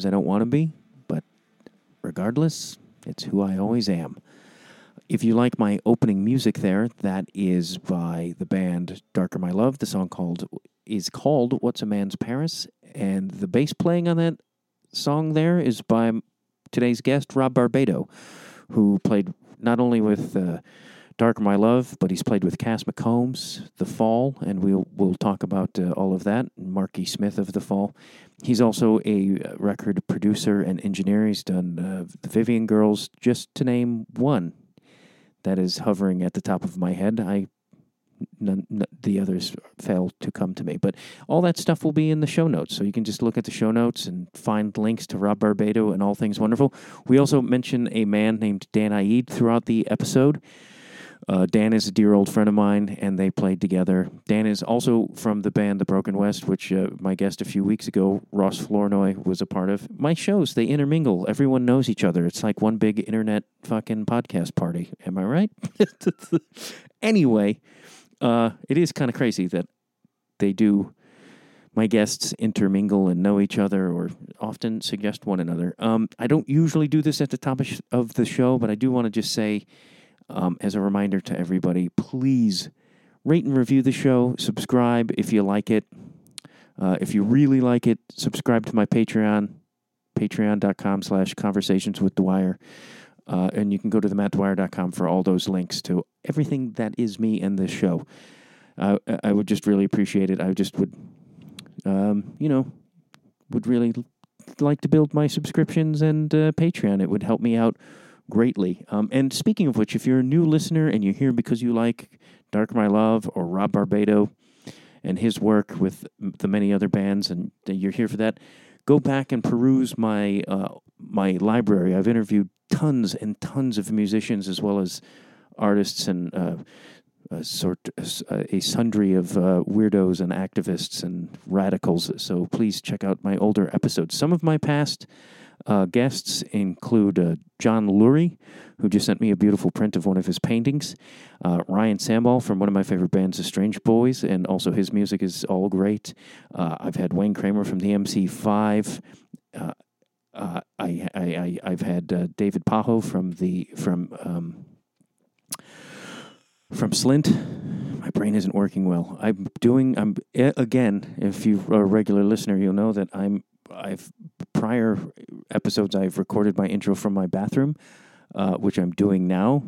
Sometimes I don't want to be, but regardless, it's who I always am. If you like my opening music there, that is by the band Darker My Love. The song called is called What's a Man's Paris, and the bass playing on that song there is by today's guest Rob Barbato, who played not only with uh, Darker My Love, but he's played with Cass McCombs, The Fall, and we'll we'll talk about uh, all of that. Marky Smith of The Fall. He's also a uh, record producer and engineer. He's done uh, the Vivian Girls, just to name one. That is hovering at the top of my head. I none, none, the others fail to come to me. But all that stuff will be in the show notes. So you can just look at the show notes and find links to Rob Barbato and all things wonderful. We also mention a man named Dan Iead throughout the episode. Uh, Dan is a dear old friend of mine, and they played together. Dan is also from the band The Broken West, which uh, my guest a few weeks ago, Ross Flournoy, was a part of. My shows, they intermingle. Everyone knows each other. It's like one big internet fucking podcast party. Am I right? anyway, uh, it is kind of crazy that they do. My guests intermingle and know each other, or often suggest one another. Um, I don't usually do this at the top of, sh- of the show, but I do want to just say, um, as a reminder to everybody, please rate and review the show. Subscribe if you like it. Uh, if you really like it, subscribe to my Patreon, patreon.com slash conversations with Dwyer. Uh, and you can go to themattdwyer.com for all those links to everything that is me and this show. Uh, I would just really appreciate it. I just would, um, you know, would really like to build my subscriptions and uh, Patreon. It would help me out greatly. Um, and speaking of which, if you're a new listener and you're here because you like Darker My Love or Rob Barbato and his work with the many other bands, and you're here for that, go back and peruse my uh, my library. I've interviewed tons and tons of musicians as well as artists and uh, a sort a sundry of uh, weirdos and activists and radicals. So please check out my older episodes. Some of my past uh, guests include uh, John Lurie, who just sent me a beautiful print of one of his paintings. Uh, Ryan Sambol from one of my favorite bands, The Strange Boys, and also his music is all great. Uh, I've had Wayne Kramer from the MC5. Uh, uh, I, I, I, have had David Pajo from the from um, from Slint. My brain isn't working well. I'm doing. I'm again. If you're a regular listener, you'll know that I'm I've prior episodes I've recorded my intro from my bathroom, uh, which I'm doing now.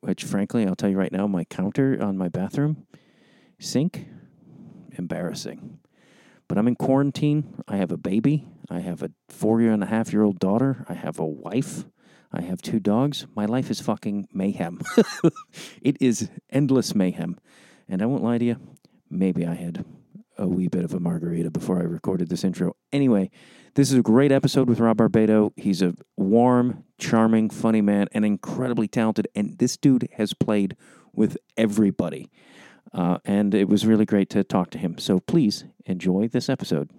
Which, frankly, I'll tell you right now, my counter on my bathroom sink, embarrassing. But I'm in quarantine. I have a baby. I have a four year and a half year old daughter. I have a wife. I have two dogs. My life is fucking mayhem. it is endless mayhem. And I won't lie to you, maybe I had a wee bit of a margarita before I recorded this intro. Anyway, this is a great episode with Rob Barbato. He's a warm, charming, funny man and incredibly talented. And this dude has played with everybody. Uh, and it was really great to talk to him. So please enjoy this episode.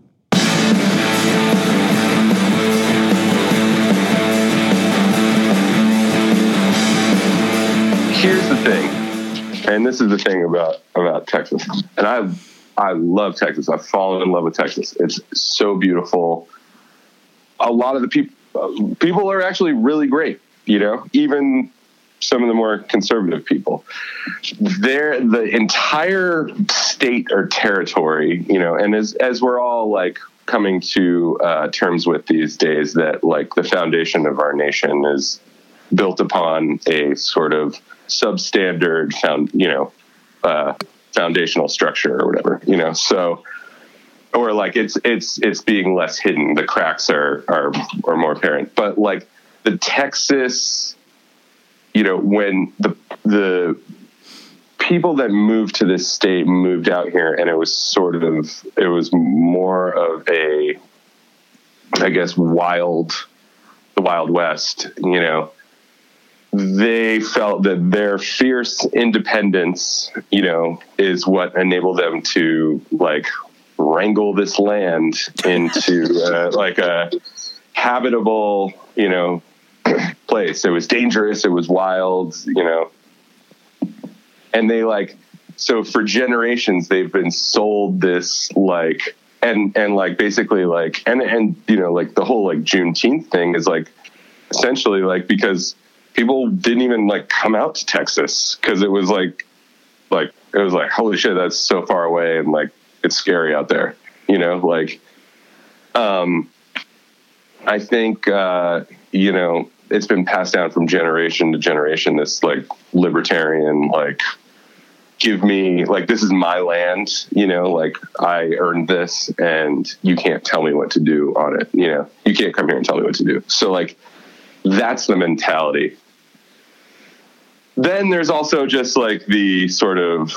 Here's the thing, and this is the thing about about Texas, and I I love Texas. I've fallen in love with Texas. It's so beautiful. A lot of the people people are actually really great. You know, even some of the more conservative people. There, the entire state or territory, you know, and as as we're all like coming to uh, terms with these days, that like the foundation of our nation is built upon a sort of substandard found, you know, uh, foundational structure or whatever, you know. So, or like it's it's it's being less hidden. The cracks are are are more apparent. But like the Texas, you know, when the the people that moved to this state moved out here, and it was sort of it was more of a, I guess, wild, the Wild West, you know they felt that their fierce independence, you know, is what enabled them to like wrangle this land into uh, like a habitable, you know, place. It was dangerous. It was wild, you know, and they like so for generations they've been sold this like and and like basically like and and you know like the whole like Juneteenth thing is like essentially like because people didn't even like come out to Texas because it was like like it was like holy shit that's so far away and like it's scary out there you know like um I think uh you know it's been passed down from generation to generation this like libertarian like give me like this is my land you know like i earned this and you can't tell me what to do on it you know you can't come here and tell me what to do. So like that's the mentality then there's also just like the sort of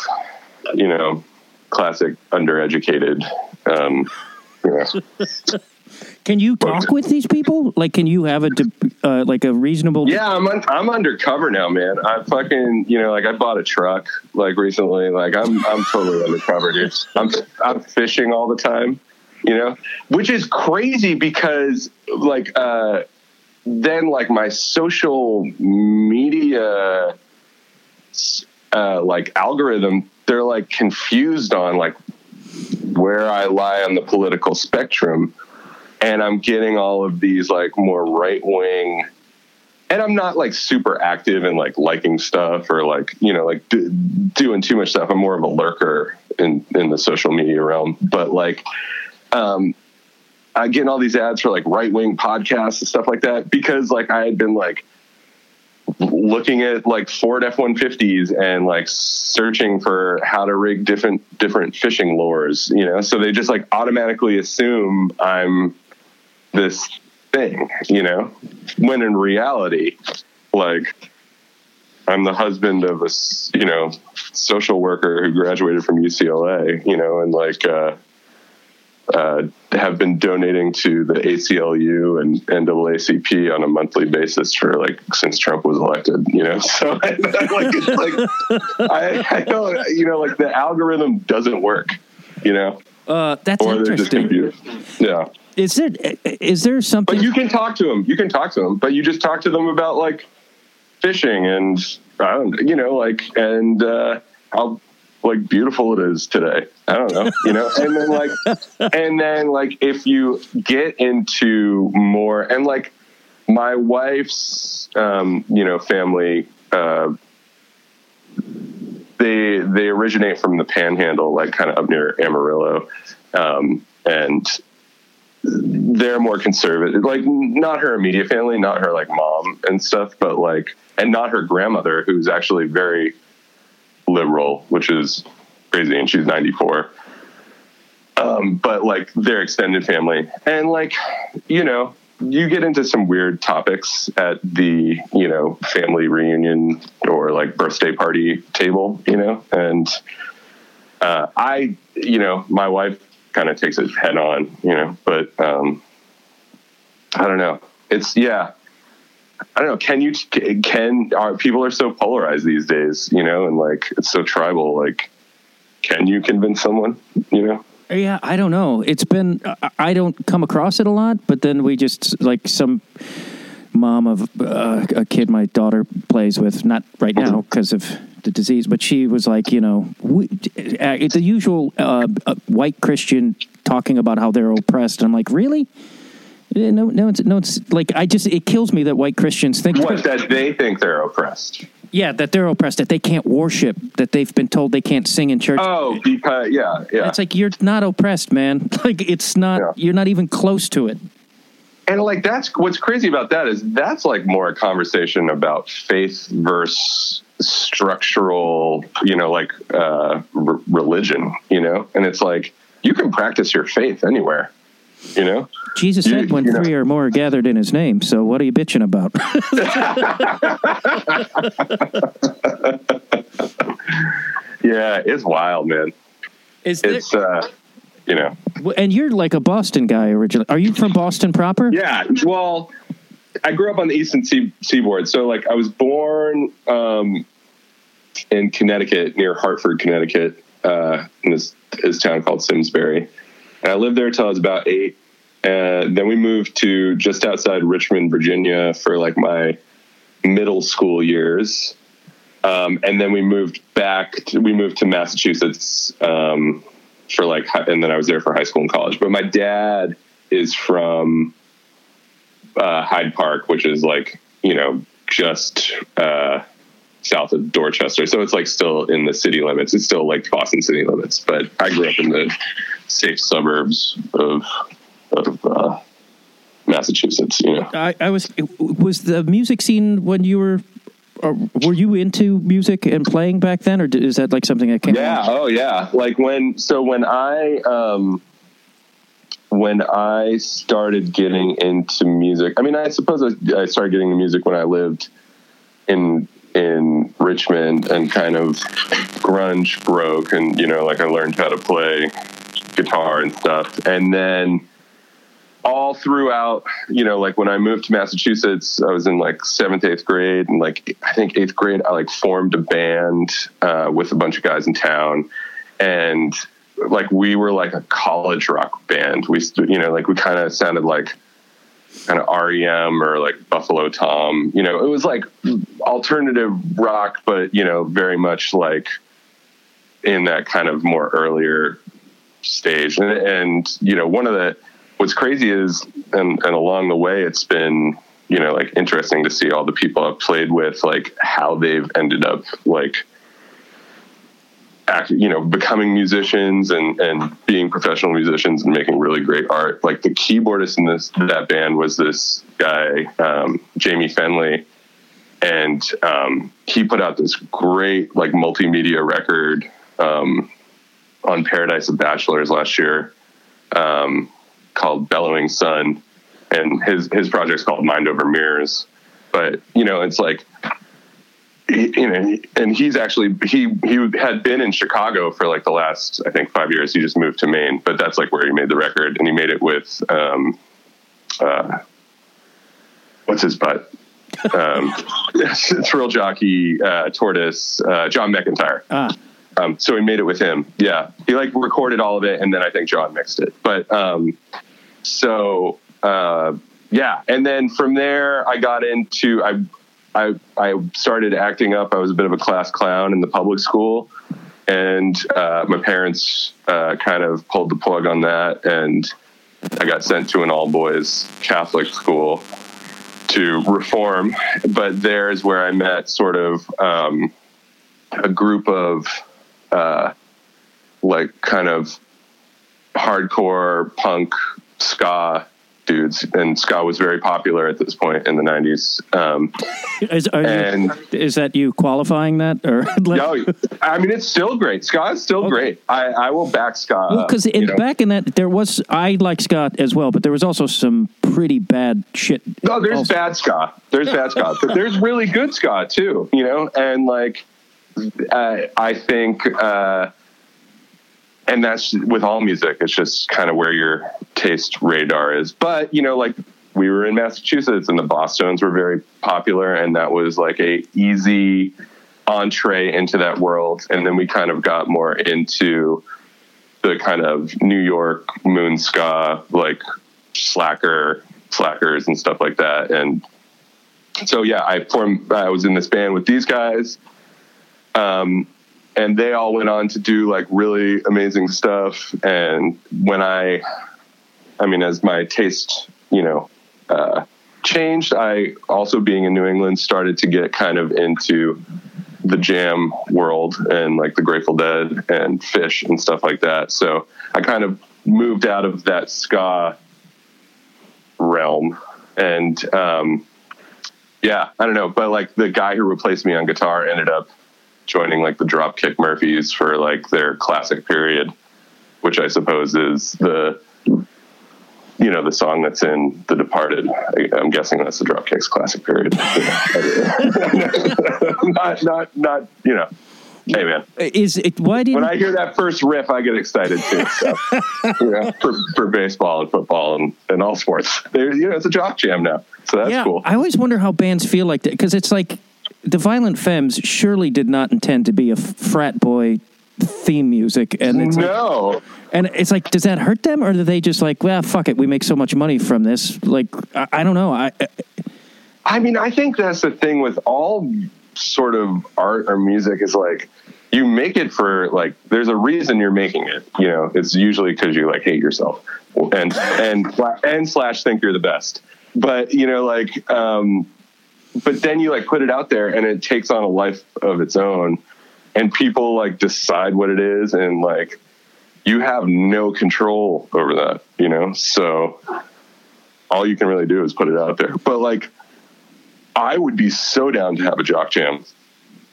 you know classic undereducated um you know Can you talk with these people? Like, can you have a de- uh, like a reasonable? Yeah, I'm un- I'm undercover now, man. I fucking you know like I bought a truck like recently. Like I'm I'm totally undercover, dude. I'm I'm fishing all the time, you know, which is crazy because like uh then like my social media uh like algorithm they're like confused on like where I lie on the political spectrum and I'm getting all of these like more right wing and I'm not like super active and like liking stuff or like you know like do, doing too much stuff. I'm more of a lurker in in the social media realm, but like um I getting all these ads for like right wing podcasts and stuff like that because like I had been like looking at like Ford F one fifties and like searching for how to rig different different fishing lures, you know. So they just like automatically assume I'm this thing, you know, when in reality, like I'm the husband of a, you know, social worker who graduated from UCLA, you know, and like, uh, uh, have been donating to the ACLU and NAACP on a monthly basis for like since Trump was elected, you know. So I, like, like I, I don't, you know, like the algorithm doesn't work, you know. Uh, that's or they're just interesting. confused. Yeah. Is it? Is there something? But you can talk to them. You can talk to them, but you just talk to them about like fishing and I don't, you know, like and uh, how like beautiful it is today. I don't know, you know, and then like, and then like if you get into more and like my wife's, um, you know, family, uh, they they originate from the Panhandle, like kind of up near Amarillo, um, and they're more conservative. Like not her immediate family, not her like mom and stuff, but like and not her grandmother, who's actually very liberal, which is crazy, and she's ninety four. Um, but like their extended family, and like you know, you get into some weird topics at the you know family reunion or like birthday party table, you know, and uh, I, you know, my wife kind of takes it head on, you know, but um, I don't know. It's yeah. I don't know. Can you can are people are so polarized these days, you know, and like it's so tribal. Like, can you convince someone, you know? Yeah, I don't know. It's been I- don't come across it a lot, but then we just like some mom of uh, a kid my daughter plays with, not right now because of the disease, but she was like, you know, we, uh, it's the usual uh, uh, white Christian talking about how they're oppressed. I'm like, really? Eh, No, no, it's, no. It's like I just it kills me that white Christians think What that they think they're oppressed. yeah that they're oppressed, that they can't worship, that they've been told they can't sing in church. Oh, because yeah, yeah. It's like you're not oppressed, man. Like it's not. Yeah. You're not even close to it. and like that's what's crazy about that is that's like more a conversation about faith versus structural you know like uh r- religion you know and it's like you can practice your faith anywhere you know Jesus You- said when you know- three or more are gathered in His name. So what are you bitching about? yeah it's wild man Is it's uh you know and you're like a Boston guy originally. Are you from Boston proper? Yeah, well, I grew up on the eastern sea- seaboard, so like I was born um, in Connecticut, near Hartford, Connecticut, uh, in this, this town called Simsbury, and I lived there till I was about eight. And then we moved to just outside Richmond, Virginia, for like my middle school years. Um, and then we moved back. To, we moved to Massachusetts um, for like, and then I was there for high school and college. But my dad is from uh, Hyde Park, which is like you know just uh, south of Dorchester. So it's like still in the city limits. It's still like Boston city limits. But I grew up in the safe suburbs of of uh, Massachusetts. You know. I, I was was the music scene when you were. Or were you into music and playing back then, or is that like something that came? Yeah. Oh, yeah. Like when, so when I, um, when I started getting into music, I mean, I suppose I, I started getting into music when I lived in, in Richmond and kind of grunge broke and, you know, like I learned how to play guitar and stuff. And then all throughout, you know, like when I moved to Massachusetts, I was in like seventh, eighth grade, and like I think eighth grade, I like formed a band uh, with a bunch of guys in town, and like we were like a college rock band. We, you know, like we kind of sounded like kind of REM or like Buffalo Tom. You know, it was like alternative rock, but you know, very much like in that kind of more earlier stage. And, and you know, one of the what's crazy is, and, and along the way, it's been, you know, like interesting to see all the people I've played with, like how they've ended up like, act, you know, becoming musicians and, and being professional musicians and making really great art. Like the keyboardist in this, that band was this guy, um, Jaime Fennelly. And, um, he put out this great like multimedia record, um, on Paradise of Bachelors last year. Um, called Bellowing Sun, and his his project's called Mind Over Mirrors. But you know, it's like you know, and he's actually he he had been in Chicago for like the last I think five years. He just moved to Maine, but that's like where he made the record, and he made it with um, uh, what's his butt. um, real jockey, uh, tortoise, uh, John McEntire. Ah. Um, so we made it with him. Yeah, he like recorded all of it, and then I think John mixed it. But um, so uh, yeah, and then from there I got into I I I started acting up. I was a bit of a class clown in the public school, and uh, my parents uh, kind of pulled the plug on that, and I got sent to an all boys Catholic school to reform. But there's where I met sort of um, a group of uh, like kind of hardcore punk ska dudes, and ska was very popular at this point in the '90s. Um, Is, are you- is that you qualifying that, or no, I mean it's still great. Ska is still great. I, I will back ska. because know. back in that there was I like Scott as well, but there was also some pretty bad shit. No, there's also. bad ska. There's bad ska, but there's really good ska too. You know, and like uh, I think, uh, and that's with all music. It's just kind of where your taste radar is. But you know, like we were in Massachusetts, and the Bosstones were very popular, and that was like a easy entree into that world. And then we kind of got more into the kind of New York moon ska, like slacker, slackers and stuff like that. And so, yeah, I formed, I was in this band with these guys. Um, and they all went on to do like really amazing stuff. And when I, I mean, as my taste, you know, uh, changed, I also being in New England started to get kind of into the jam world and like the Grateful Dead and Phish and stuff like that. So I kind of moved out of that ska realm and um, yeah, I don't know, but like the guy who replaced me on guitar ended up joining like the Dropkick Murphys for like their classic period, which I suppose is the you know the song that's in The Departed. I, I'm guessing that's the Dropkicks classic period. not not not you know. Hey man, Is it why did when I hear that first riff, I get excited too. So, you know, for, for baseball and football and, and all sports, there you know it's a jock jam now, so that's yeah, cool. I always wonder how bands feel like that because it's like the Violent Femmes surely did not intend to be a frat boy theme music, and it's like, no, and it's like, does that hurt them, or do they just like, well, fuck it, we make so much money from this? Like, I, I don't know. I, I I mean, I think that's the thing with all sort of art or music is like you make it for like there's a reason you're making it you know it's usually because you like hate yourself and and and slash think you're the best but you know like um but then you like put it out there and it takes on a life of its own. And people like decide what it is and like you have no control over that you know? So all you can really do is put it out there. But like i would be so down to have a jock jam.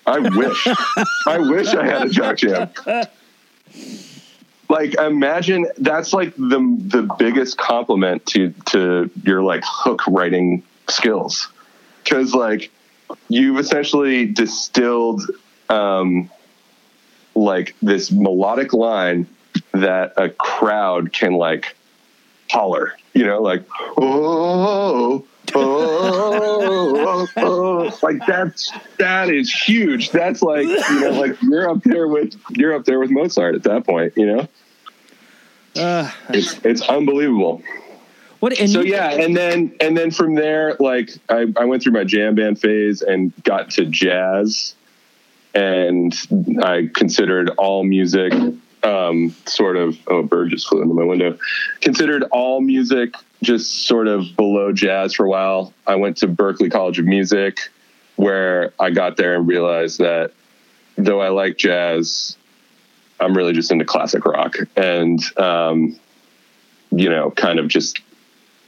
I wish. I wish i had a jock jam. Like imagine that's like the the biggest compliment to to your like hook writing skills because like you've essentially distilled um like this melodic line that a crowd can like holler you know like oh oh, oh, oh, like that's that is huge. That's like you know like you're up there with you're up there with mozart at that point you know? Uh, it's it's unbelievable what? And so you- yeah and then and then from there like I, I went through my jam band phase and got to jazz. And i considered all music um, sort of oh a bird just flew into my window. Considered all music just sort of below jazz for a while. I went to Berklee college of music where i got there and realized that though i like jazz i'm really just into classic rock. And um, you know kind of just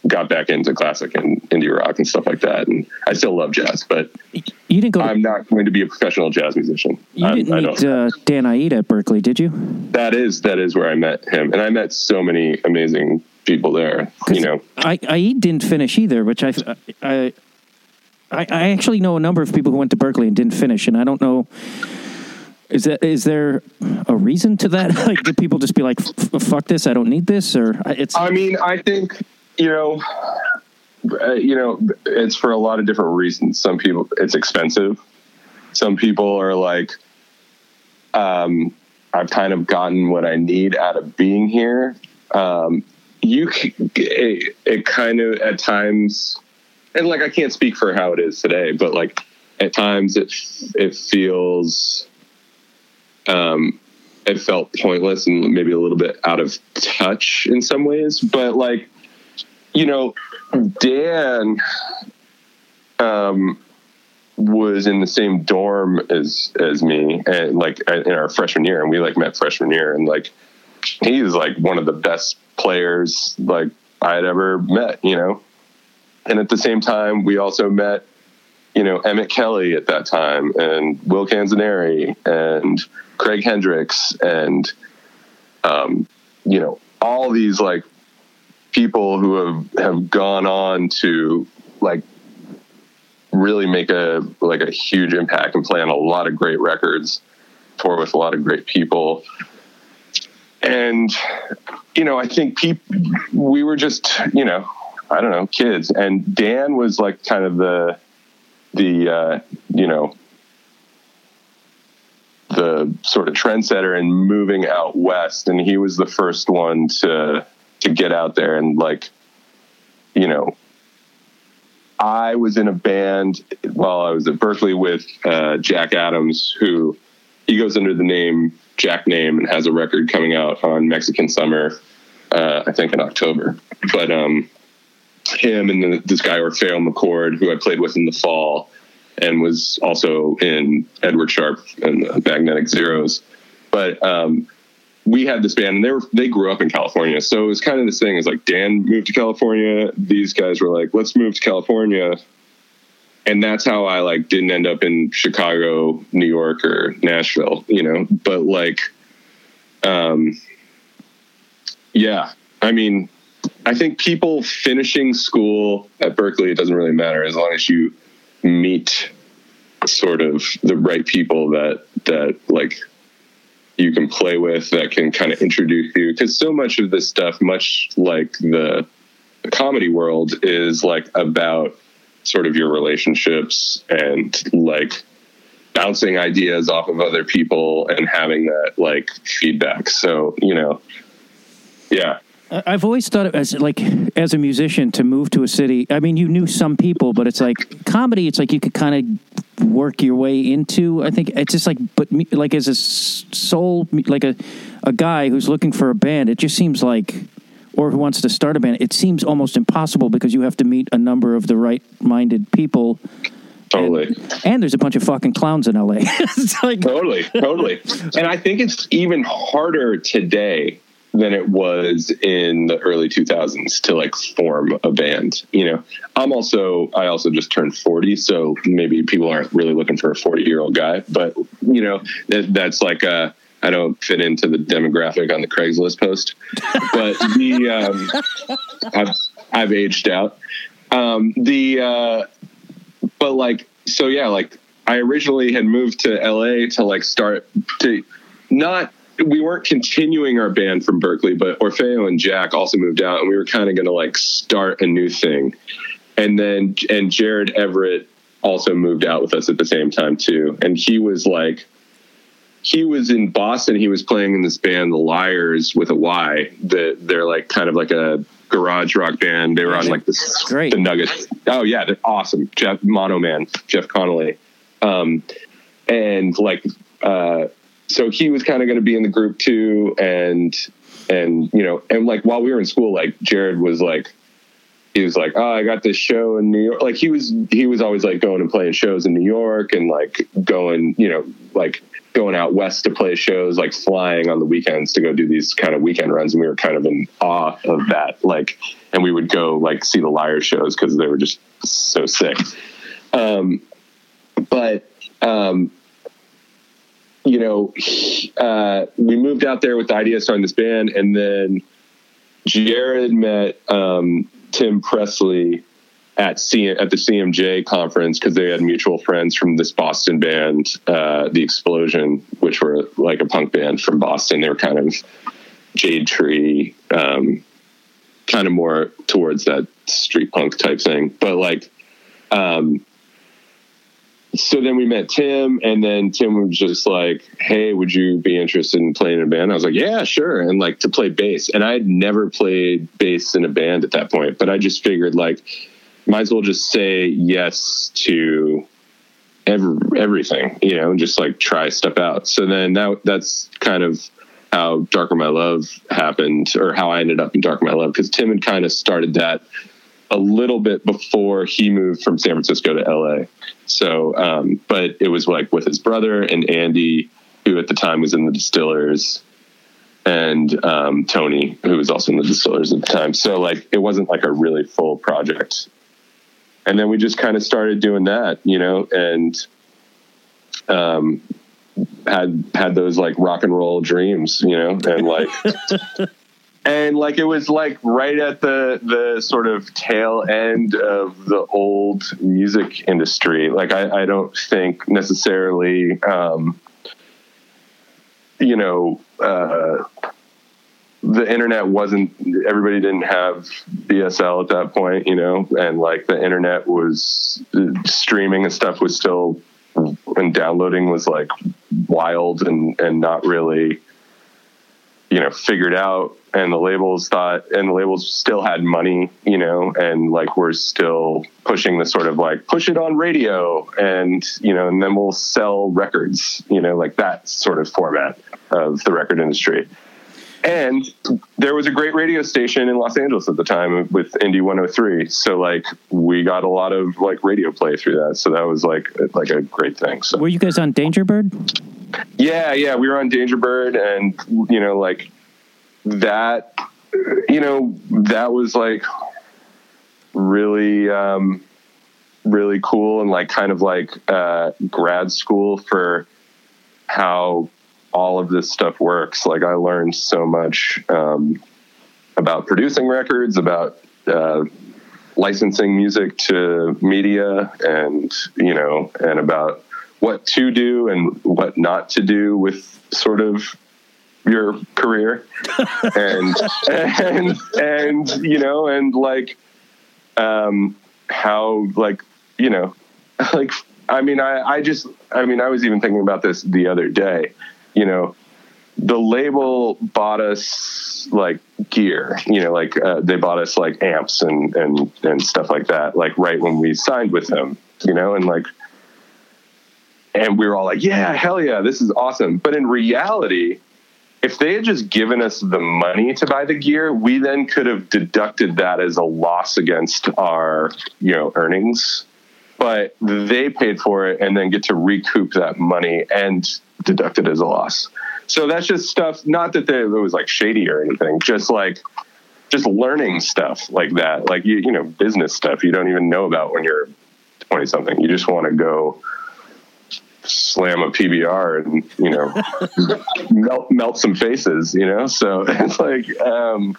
got back into classic and indie rock and stuff like that. And I still love jazz, but you didn't go. To, I'm not going to be a professional jazz musician. you didn't I meet don't. uh, Dan Iead at Berklee, did you? that is that is where I met him, and I met so many amazing people there. You know, I, I didn't finish either, which I, I, I, I actually know a number of people who went to Berklee and didn't finish, and I don't know. Is that is there a reason to that? Like, do people just be like, "F- f- "Fuck this, I don't need this," or it's I mean, I think you know, uh, you know, it's for a lot of different reasons. Some people, it's expensive. Some people are like, um, I've kind of gotten what I need out of being here. Um, you, it, it kind of at times, and like I can't speak for how it is today, but like at times it it feels, um, it felt pointless and maybe a little bit out of touch in some ways. But like, you know, Dan um, was in the same dorm as as me, and like in our freshman year, and we like met freshman year, and like he was like one of the best players like I had ever met, you know. And at the same time, we also met, you know, Emmett Kelly at that time, and Will Canzoneri, and Craig Hendricks, and um, you know, all these like people who have have gone on to like really make a like a huge impact and play on a lot of great records, tour with a lot of great people. And you know, I think people we were just, you know, I don't know, kids. And Dan was like kind of the the uh, you know, the sort of trendsetter and moving out west and he was the first one to to get out there and like you know I was in a band while I was at Berklee with uh, Jack Adams, who he goes under the name Jack Name and has a record coming out on Mexican Summer, uh, I think in October. But um, him and then this guy Orpheo McCord, who I played with in the fall, and was also in Edward Sharpe and the Magnetic Zeros. But um, we had this band and they were they grew up in California. So it was kind of this thing is like Dan moved to California. These guys were like, let's move to California. And that's how I like didn't end up in Chicago, New York, or Nashville, you know. But like um yeah. I mean, I think people finishing school at Berklee, it doesn't really matter as long as you meet sort of the right people that that like you can play with that can kind of introduce you. Because so much of this stuff much like the, the comedy world is like about sort of your relationships and like bouncing ideas off of other people and having that like feedback. So you know yeah I've always thought of as like as a musician to move to a city. I mean, you knew some people, but it's like comedy. It's like you could kind of work your way into. I think it's just like, but me, like as a soul, like a a guy who's looking for a band, it just seems like, or who wants to start a band, it seems almost impossible because you have to meet a number of the right minded people. Totally. And, and, there's a bunch of fucking clowns in LA. like, totally, totally. And I think it's even harder today than it was in the early 2000s to like form a band you know i'm also i also just turned 40 so maybe people aren't really looking for a 40 year old guy but you know that, that's like a I don't fit into the demographic on the Craigslist post, but the um, I've I've aged out. Um, the uh, but like so yeah, like I originally had moved to LA to like start to not we weren't continuing our band from Berklee, but Orpheo and Jack also moved out, and we were kind of going to like start a new thing. And then and Jared Everett also moved out with us at the same time too, and he was like he was in Boston. He was playing in this band, The Lyres, with a Y. That they're like kind of like a garage rock band. They were on like this Great. the Nuggets. Oh yeah, they're awesome. Jeff Monoman, Jeff Conolly, um, and like uh, so he was kind of going to be in the group too, and and you know, and like while we were in school, like Jared was like. He was like, "Oh, I got this show in New York." Like he was, he was always like going and playing shows in New York, and like going, you know, like going out west to play shows, like flying on the weekends to go do these kind of weekend runs. And we were kind of in awe of that. Like, and we would go like see the Lyre shows because they were just so sick. Um, but, um, you know, uh, we moved out there with the idea of starting this band, and then Jared met um, Tim Presley at at the CMJ conference because they had mutual friends from this Boston band, uh, The Explosion, which were like a punk band from Boston. They were kind of Jade Tree, um, kind of more towards that street punk type thing. But like, um, so then we met Tim, and then Tim was just like, "Hey, would you be interested in playing in a band?" I was like, "Yeah, sure." And like to play bass, and I had never played bass in a band at that point, but I just figured like might as well just say yes to every, everything, you know, and just like try stuff out. So then that that's kind of how Darker My Love happened, or how I ended up in Darker My Love, because Tim had kind of started that a little bit before he moved from San Francisco to LA. So, um, but it was like with his brother and Andy, who at the time was in the Distillers, and um, Tony, who was also in the Distillers at the time. So, like, it wasn't like a really full project and then we just kind of started doing that, you know, and um, had had those like rock and roll dreams, you know, and like and like it was like right at the the sort of tail end of the old music industry. Like I, I don't think necessarily um, you know uh, the internet wasn't everybody didn't have DSL at that point, you know, and like the internet was streaming and stuff was still and downloading was like wild and and not really you know figured out and the labels thought and the labels still had money you know and like we're still pushing the sort of like push it on radio and you know and then we'll sell records you know like that sort of format of the record industry and there was a great radio station in Los Angeles at the time with Indie 103. So like we got a lot of like radio play through that. So that was like like a great thing. So were you guys on Dangerbird? Yeah, yeah, we were on Dangerbird, and you know like that. You know that was like really um, really cool and like kind of like uh, grad school for how all of this stuff works. Like I learned so much um, about producing records, about uh, licensing music to media, and you know, and about what to do and what not to do with sort of your career, and and and you know, and like um, how like you know, like I mean, I I just I mean, I was even thinking about this the other day you know, the label bought us like gear, you know, like uh, they bought us like amps and and and stuff like that, like right when we signed with them, you know, and like, and we were all like, yeah, hell yeah, this is awesome. But in reality, if they had just given us the money to buy the gear, we then could have deducted that as a loss against our, you know, earnings. But they paid for it and then get to recoup that money and deduct it as a loss. So that's just stuff. Not that they, it was like shady or anything. Just like just learning stuff like that. Like you, you know, business stuff you don't even know about when you're twenty something. You just want to go slam a PBR and you know melt melt some faces. You know, so it's like. um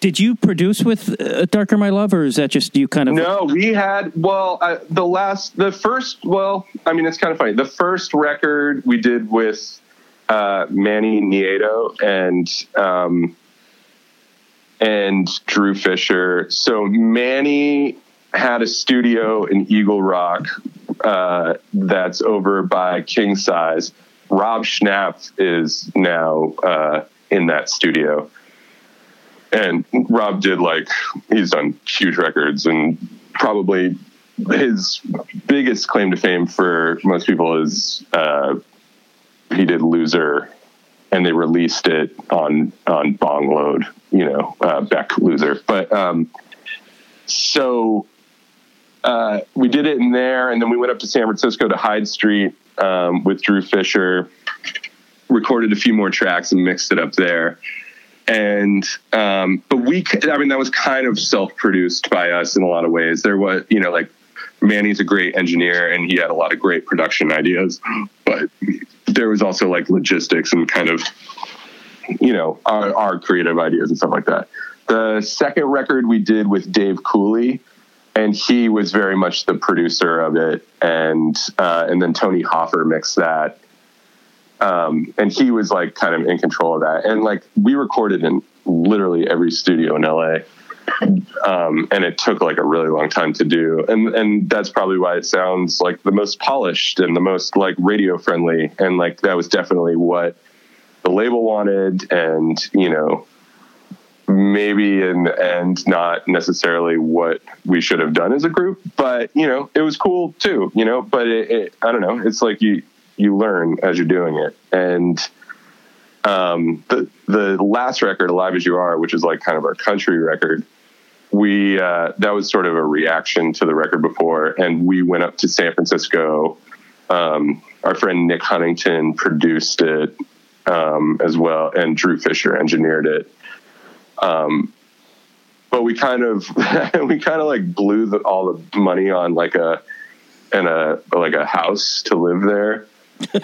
Did you produce with uh, Darker My Love, or is that just you kind of? No, we had well uh, the last the first well I mean it's kind of funny the first record we did with uh, Manny Nieto and um, and Drew Fisher. So Manny had a studio in Eagle Rock uh, that's over by King Size. Rob Schnapf is now uh, in that studio. And Rob did like, he's done huge records and probably his biggest claim to fame for most people is uh, he did Loser and they released it on, on Bong Load, you know, uh, Beck Loser. But um, so uh, we did it in there, and then we went up to San Francisco to Hyde Street um, with Drew Fisher, recorded a few more tracks and mixed it up there. And um, but we, I mean, that was kind of self-produced by us in a lot of ways. There was, you know, like Manny's a great engineer and he had a lot of great production ideas, but there was also like logistics and kind of, you know, our, our creative ideas and stuff like that. The second record we did with Dave Cooley, and he was very much the producer of it, and uh, and then Tony Hoffer mixed that, um, and he was like kind of in control of that, and like we recorded in literally every studio in LA, um, and it took like a really long time to do, and and that's probably why it sounds like the most polished and the most like radio friendly, and like that was definitely what the label wanted, and you know maybe and and not necessarily what we should have done as a group but you know it was cool too you know but it, it, i don't know it's like you you learn as you're doing it. And um the the last record alive as you are which is like kind of our country record we uh that was sort of a reaction to the record before. And we went up to san francisco um our friend nick huntington produced it um as well and drew fisher engineered it um, but we kind of we kind of like blew the, all the money on like a and a like a house to live there.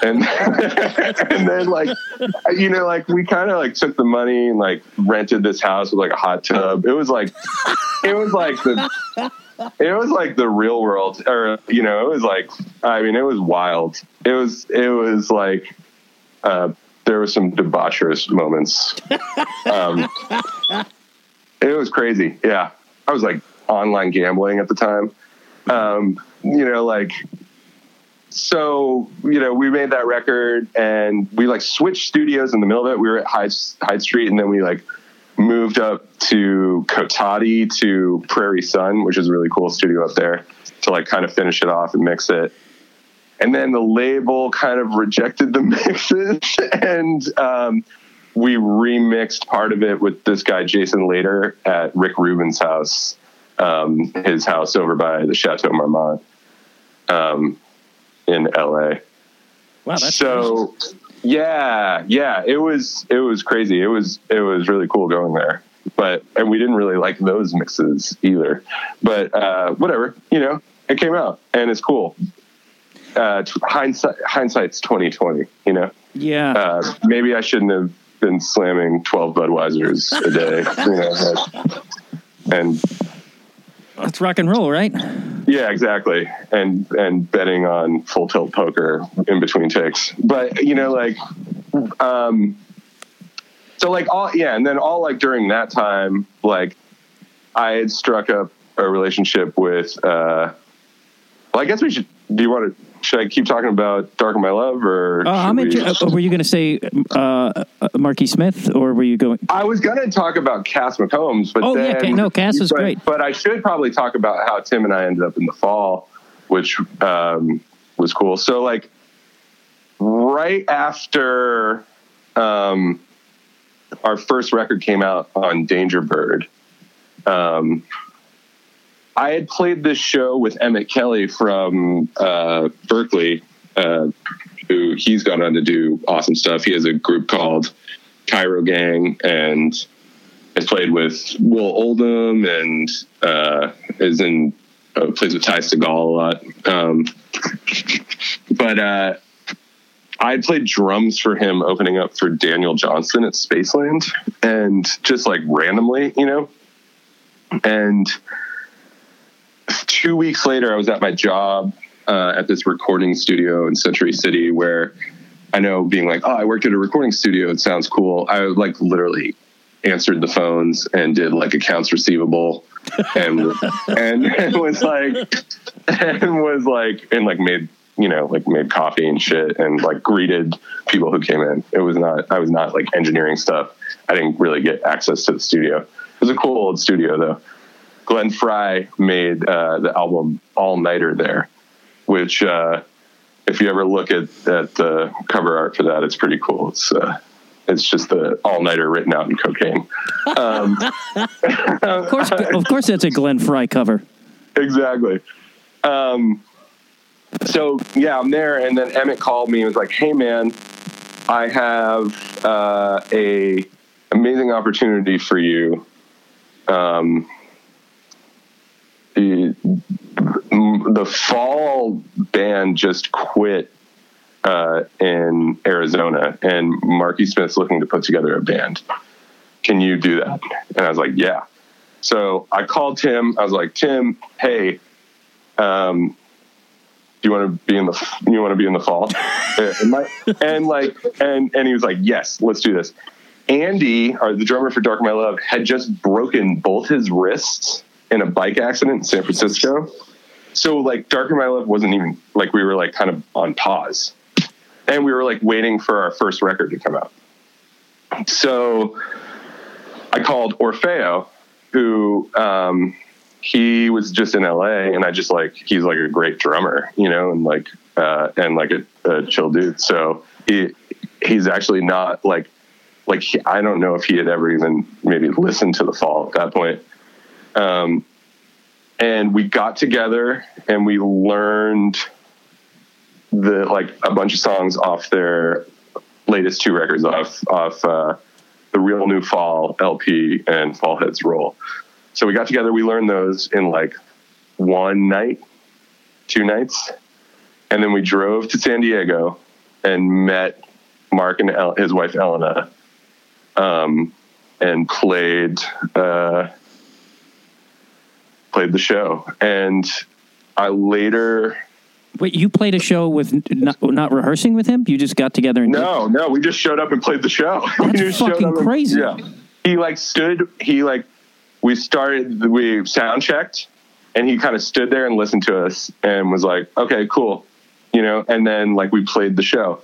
And and then like you know like we kind of like took the money and like rented this house with like a hot tub. It was like it was like the it was like the real world or you know it was like i mean it was wild. It was it was like uh there were some debaucherous moments um it was crazy. Yeah. I was like online gambling at the time. Um, you know, like, so, you know, we made that record and we like switched studios in the middle of it. We were at Hyde, Hyde Street and then we like moved up to Cotati to Prairie Sun, which is a really cool studio up there to like kind of finish it off and mix it. And then the label kind of rejected the mixes and, um, we remixed part of it with this guy Jason Lader at Rick Rubin's house, um, his house over by the Chateau Marmont um, in LA. Wow, that's so yeah, yeah, it was it was crazy. It was it was really cool going there. But and we didn't really like those mixes either. But uh, whatever, you know, it came out and it's cool. Uh, hindsight, hindsight's twenty twenty. You know. yeah. Uh, maybe I shouldn't have been slamming 12 Budweisers a day, you know, and That's rock and roll, right? yeah, exactly. And, and betting on full tilt poker in between takes. But, you know, like, um, so like all, yeah. And then all like during that time, like I had struck up a relationship with, uh, well, I guess we should, do you want to should I keep talking about Darker My Love or? Uh, I'm we- inter- uh, were you going to say uh, uh, Marky Smith, or were you going? I was gonna talk about Cass McCombs, but Oh, yeah, then, Ca- no, Cass is but- great. But I should probably talk about how Tim and I ended up in the fall, which um, was cool. So like right after um, our first record came out on Dangerbird, um, I had played this show with Emmett Kelly from uh, Berklee, uh, who he's gone on to do awesome stuff. He has a group called Cairo Gang and has played with Will Oldham and uh, is in uh, plays with Ty Segall a lot. Um, but uh, I played drums for him opening up for Daniel Johnston at Spaceland and just like randomly, you know. And two weeks later, I was at my job uh, at this recording studio in Century City where I know being like, oh, I worked at a recording studio. It sounds cool. I like literally answered the phones and did like accounts receivable and and, and was like and was like and like made you know like made coffee and shit and like greeted people who came in. It was not I was not like engineering stuff. I didn't really get access to the studio. It was a cool old studio though. Glenn Frey made uh, the album All Nighter there, which uh, if you ever look at, at the cover art for that, it's pretty cool. It's uh, it's just the all nighter written out in cocaine. Um, Of course, of course, that's a Glenn Frey cover. exactly. Um, so yeah, I'm there, and then Emmett called me and was like, "Hey, man, I have uh, a amazing opportunity for you. Um, the, fall band just quit uh, in Arizona, and Marky Smith's looking to put together a band. Can you do that?" And I was like, "Yeah." So I called Tim. I was like, "Tim, hey, um, do you want to be in the you want to be in the fall?" and, my, and like, and and he was like, "Yes, let's do this." Andy, or the drummer for Darker My Love, had just broken both his wrists in a bike accident in San Francisco. So like Darker My Love wasn't even like we were like kind of on pause. And we were like waiting for our first record to come out. So I called Orpheo, who um, he was just in LA and I just like he's like a great drummer, you know, and like uh, and like a, a chill dude. So he he's actually not like like I don't know if he had ever even maybe listened to the fall at that point. Um, and we got together and we learned the like a bunch of songs off their latest two records off off uh, the Real New Fall LP and Fall Heads Roll. So we got together, we learned those in like one night, two nights, and then we drove to San Diego and met Mark and his wife Eleni, um, and played uh, played the show. And I later Wait, you played a show with not, not rehearsing with him? You just got together and did- No, no, we just showed up and played the show. That's fucking up and- crazy. yeah, he like stood. He like we started. We sound checked, and he kind of stood there and listened to us and was like, "Okay, cool," you know. And then like we played the show,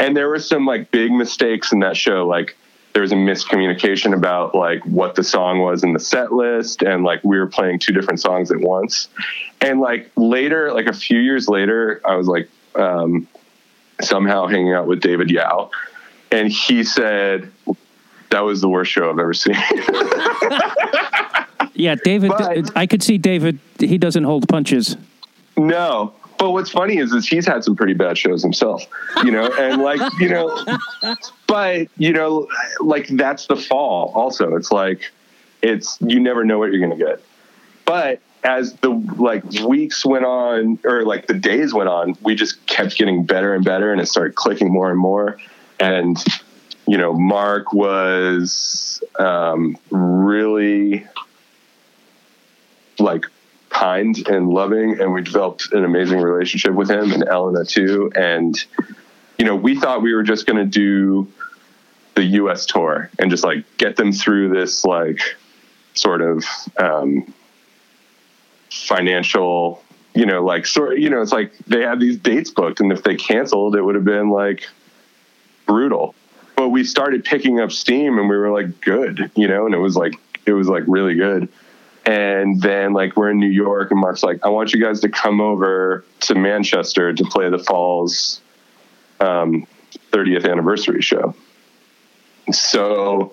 and there were some like big mistakes in that show. Like there was a miscommunication about like what the song was in the set list, and like we were playing two different songs at once. And like later, like a few years later, I was like um, somehow hanging out with David Yow, and he said that was the worst show I've ever seen. Yeah, David. But- I could see David. He doesn't hold punches. no. But what's funny is, is he's had some pretty bad shows himself, you know, and like, you know, but you know, like that's the fall also. It's like, it's, you never know what you're going to get. But as the like weeks went on or like the days went on, we just kept getting better and better and it started clicking more and more. And, you know, Mark was um, really like kind and loving and we developed an amazing relationship with him and Eleni too and you know we thought we were just going to do the US tour and just like get them through this like sort of um financial you know, like sort you know, it's like they had these dates booked, and if they canceled, it would have been like brutal. But we started picking up steam, and we were like good, you know, and it was like it was like really good. And then like we're in New York, and Mark's like, I want you guys to come over to Manchester to play the Falls um, 30th anniversary show. So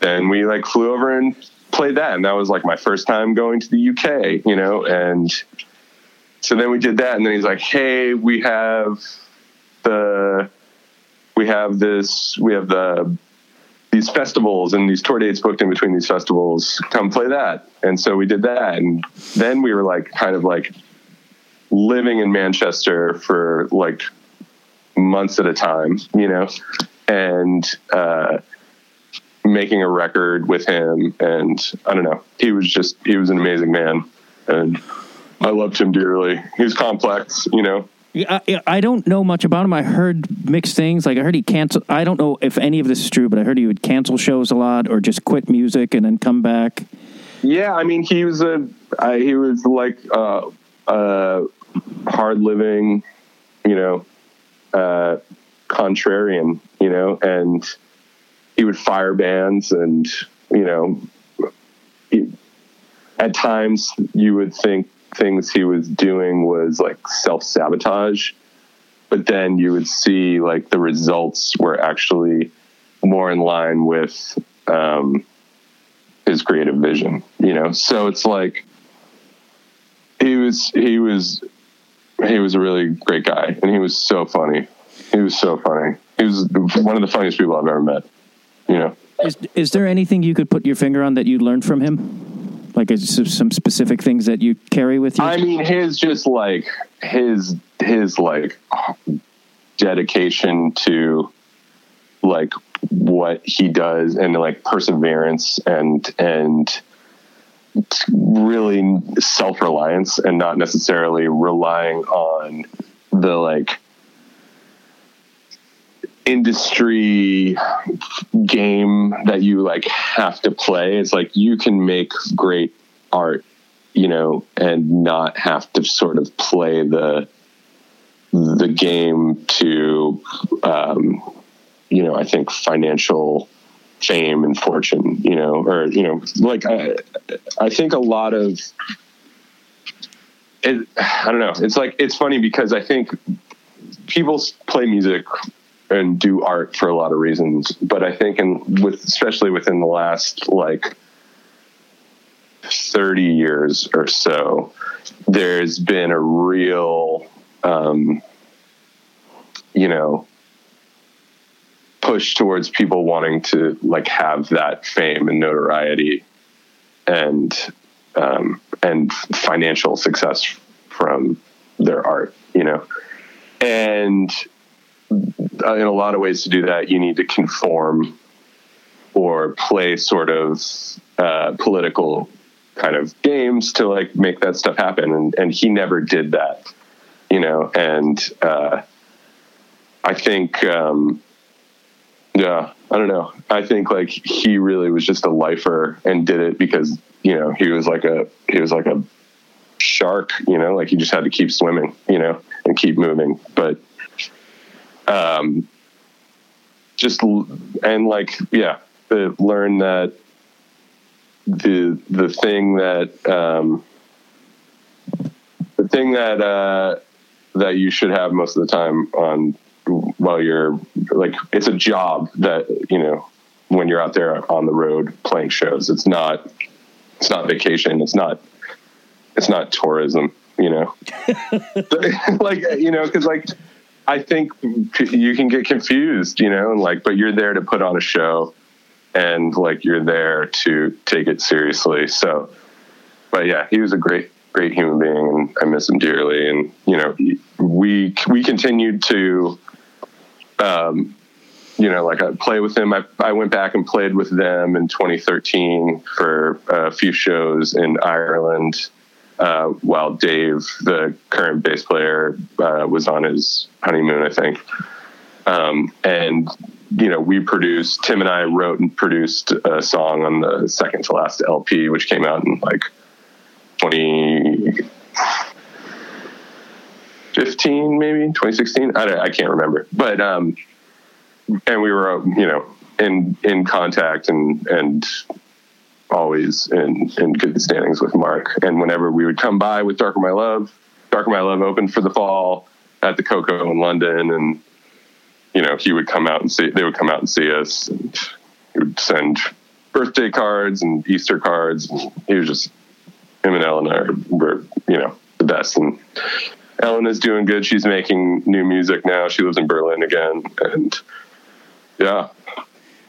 then we like flew over and played that, and that was like my first time going to the UK, you know, and so then we did that, and then he's like, "Hey, we have the we have this we have the these festivals and these tour dates booked in between these festivals. Come play that." And so we did that, and then we were like kind of like living in Manchester for like months at a time, you know, and uh, making a record with him. And I don't know, he was just he was an amazing man, and I loved him dearly. He was complex, you know. I, I don't know much about him. I heard mixed things. Like I heard he cancel. I don't know if any of this is true, but I heard he would cancel shows a lot or just quit music and then come back. Yeah, I mean, he was a uh, he was like uh, uh, hard living, you know, uh, contrarian, you know, and he would fire bands, and you know, he, at times you would think things he was doing was like self sabotage, but then you would see like the results were actually more in line with um, his creative vision, you know. So it's like he was he was he was a really great guy, and he was so funny. He was so funny. He was one of the funniest people I've ever met. You know. Is is there anything you could put your finger on that you learned from him? Like is some specific things that you carry with you? I mean, his just like his his like dedication to like what he does and like perseverance and and really self-reliance and not necessarily relying on the like industry game that you like have to play. It's like you can make great art you know and not have to sort of play the the game to um you know i think financial fame and fortune you know or you know like i i think a lot of it, i don't know. It's like it's funny because i think people play music and do art for a lot of reasons. But i think in with especially within the last like 30 years or so there's been a real um you know push towards people wanting to like have that fame and notoriety and um and financial success from their art you know? And in a lot of ways to do that, you need to conform or play sort of uh, political kind of games to like make that stuff happen. And, and he never did that, you know, and uh, I think, um, yeah, I don't know. I think like he really was just a lifer and did it because, you know, he was like a, he was like a shark, you know, like he just had to keep swimming, you know, and keep moving. But, um, just and like yeah, learn that the the thing that um, the thing that uh, that you should have most of the time on while you're like it's a job that you know when you're out there on the road playing shows it's not it's not vacation it's not it's not tourism you know? Like you know because like I think you can get confused, you know, and like, but you're there to put on a show and like you're there to take it seriously. So, but yeah, he was a great, great human being and I miss him dearly. And, you know, we, we continued to, um, you know, like I play with them. I, I went back and played with them in 2013 for a few shows in Ireland uh, while Dave, the current bass player, uh, was on his honeymoon, I think. Um, and you know, we produced. Tim and I wrote and produced a song on the second to last LP, which came out in like 2015, maybe 2016. I, I can't remember, but um, and we were you know in in contact and and always in in good standings with Mark. And whenever we would come by with Darker My Love, Darker My Love opened for the fall at the KOKO in London, and you know he would come out and see. They would come out and see us, and he would send birthday cards and Easter cards. And he was just him and Eleni are were you know the best. And Eleni is doing good. She's making new music now. She lives in Berlin again, and yeah,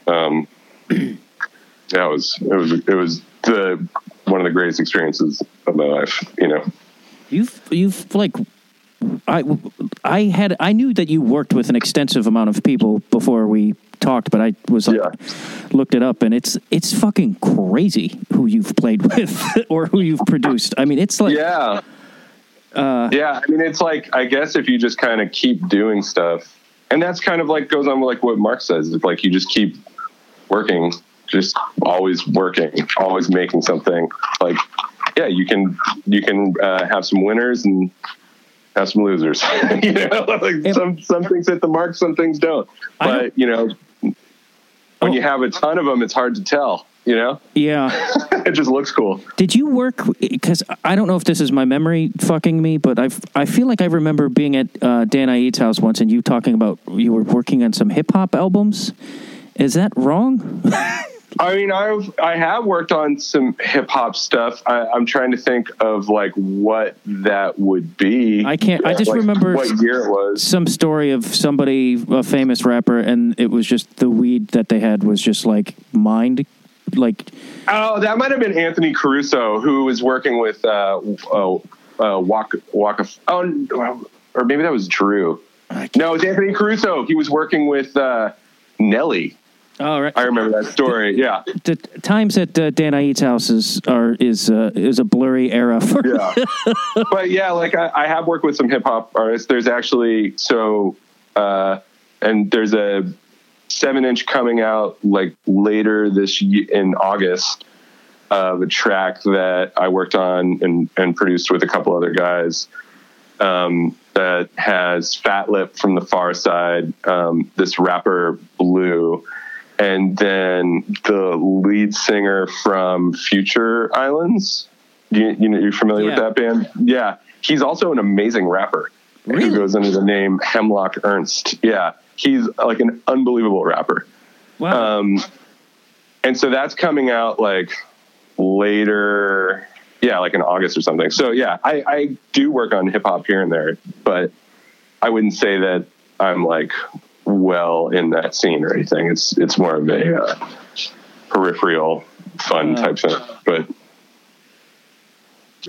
um, yeah, it was it was it was the one of the greatest experiences of my life. You know, You've you've like I I had I knew that you worked with an extensive amount of people before we talked, but I was like Yeah. looked it up and it's it's fucking crazy who you've played with or who you've produced. I mean, it's like yeah, uh, yeah. I mean, it's like I guess if you just kind of keep doing stuff, and that's kind of like goes on with like what Mark says. It's like you just keep working, just always working, always making something. Like, yeah, you can you can uh, have some winners and have some losers. you know, like some some things hit the mark, some things don't. But you know, when you have a ton of them, it's hard to tell. You know, yeah. it just looks cool. Did you work? Because I don't know if this is my memory fucking me, but I I feel like I remember being at uh, Dan Iead's house once and you talking about you were working on some hip hop albums. Is that wrong? I mean, I've I have worked on some hip hop stuff. I, I'm trying to think of like what that would be. I can't- I just Like, remember- what year it was. some story of somebody, a famous rapper, and it was just the weed that they had was just like mind, like Oh, that might have been Anthony Caruso who was working with uh, uh, uh Waka Waka. Oh, or maybe that was Drew. No, it was Anthony Caruso. He was working with uh, Nelly. All right. I remember that story. Yeah, The times at uh, Dan Iead's house is are is uh, is a blurry era for yeah. but yeah, like I, I have worked with some hip hop artists. There's actually so, uh, and there's a seven inch coming out like later this ye- in August of a track that I worked on and, and produced with a couple other guys. Um, that has Fatlip from the Pharcyde, um, this rapper Blu, and then the lead singer from Future Islands. You, you know, you're familiar with that band? Yeah, he's also an amazing rapper Really? who goes under the name Hemlock Ernst. Yeah, he's like an unbelievable rapper. wow. Um, and so that's coming out like later, yeah, like in August or something. So yeah, I, I do work on hip hop here and there, but I wouldn't say that I'm like well in that scene or anything. It's it's more of a uh, peripheral fun Uh, type thing. But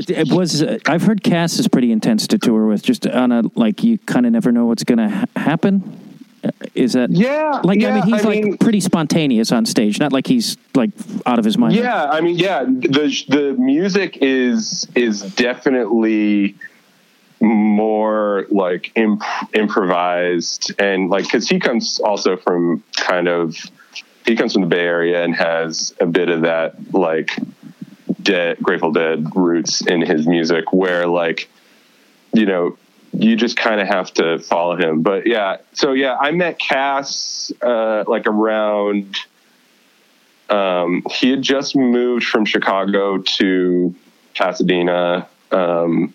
It was. Uh, I've heard Cass is pretty intense to tour with. Just on a like, you kind of never know what's going to ha- happen. Uh, Is that Yeah, Like, I mean, he's I like mean- pretty spontaneous on stage. Not like he's like out of his mind. Yeah, I mean, yeah, the the music is is definitely more like imp- improvised and like because he comes also from kind of he comes from the Bay Area and has a bit of that like dead Grateful Dead roots in his music where like you know you just kind of have to follow him. But yeah so yeah I met Cass uh, like around um, he had just moved from Chicago to Pasadena, um,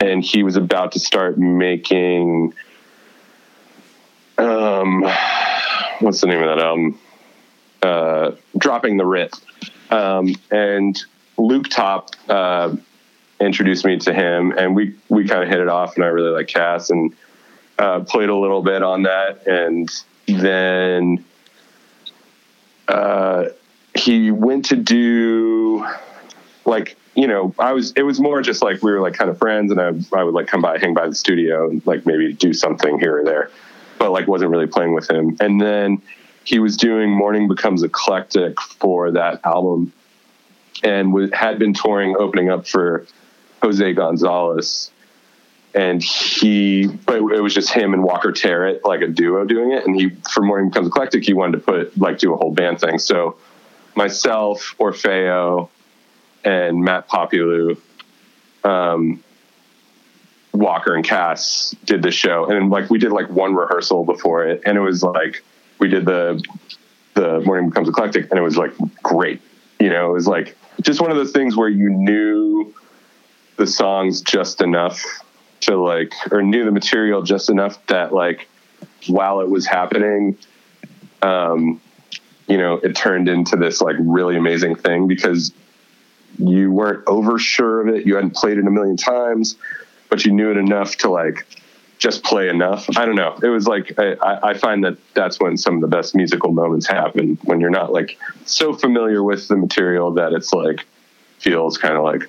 and he was about to start making. Um, what's the name of that album? Uh, Dropping the Writ. Um, and Luke Top uh, introduced me to him, and we we kind of hit it off, and I really like Cass, and uh, played a little bit on that, and then uh, he went to do like you know I was it was more just like we were like kind of friends and I, I would like come by hang by the studio and like maybe do something here or there but like wasn't really playing with him. And then he was doing morning becomes eclectic for that album and was, had been touring opening up for Jose Gonzalez. And he but it was just him and Walker Terrett like a duo doing it. And he for Morning Becomes Eclectic he wanted to put like do a whole band thing. So myself Orpheo and Matt Populu um Walker and Cass did the show, and like we did like one rehearsal before it, and it was like we did the the morning becomes eclectic, and it was like great. You know, it was like just one of those things where you knew the songs just enough to like, or knew the material just enough that like while it was happening, um, you know, it turned into this like really amazing thing because you weren't over sure of it. You hadn't played it a million times, but you knew it enough to like just play enough. I don't know. It was like I, I find that that's when some of the best musical moments happen when you're not like so familiar with the material that it's like feels kind of like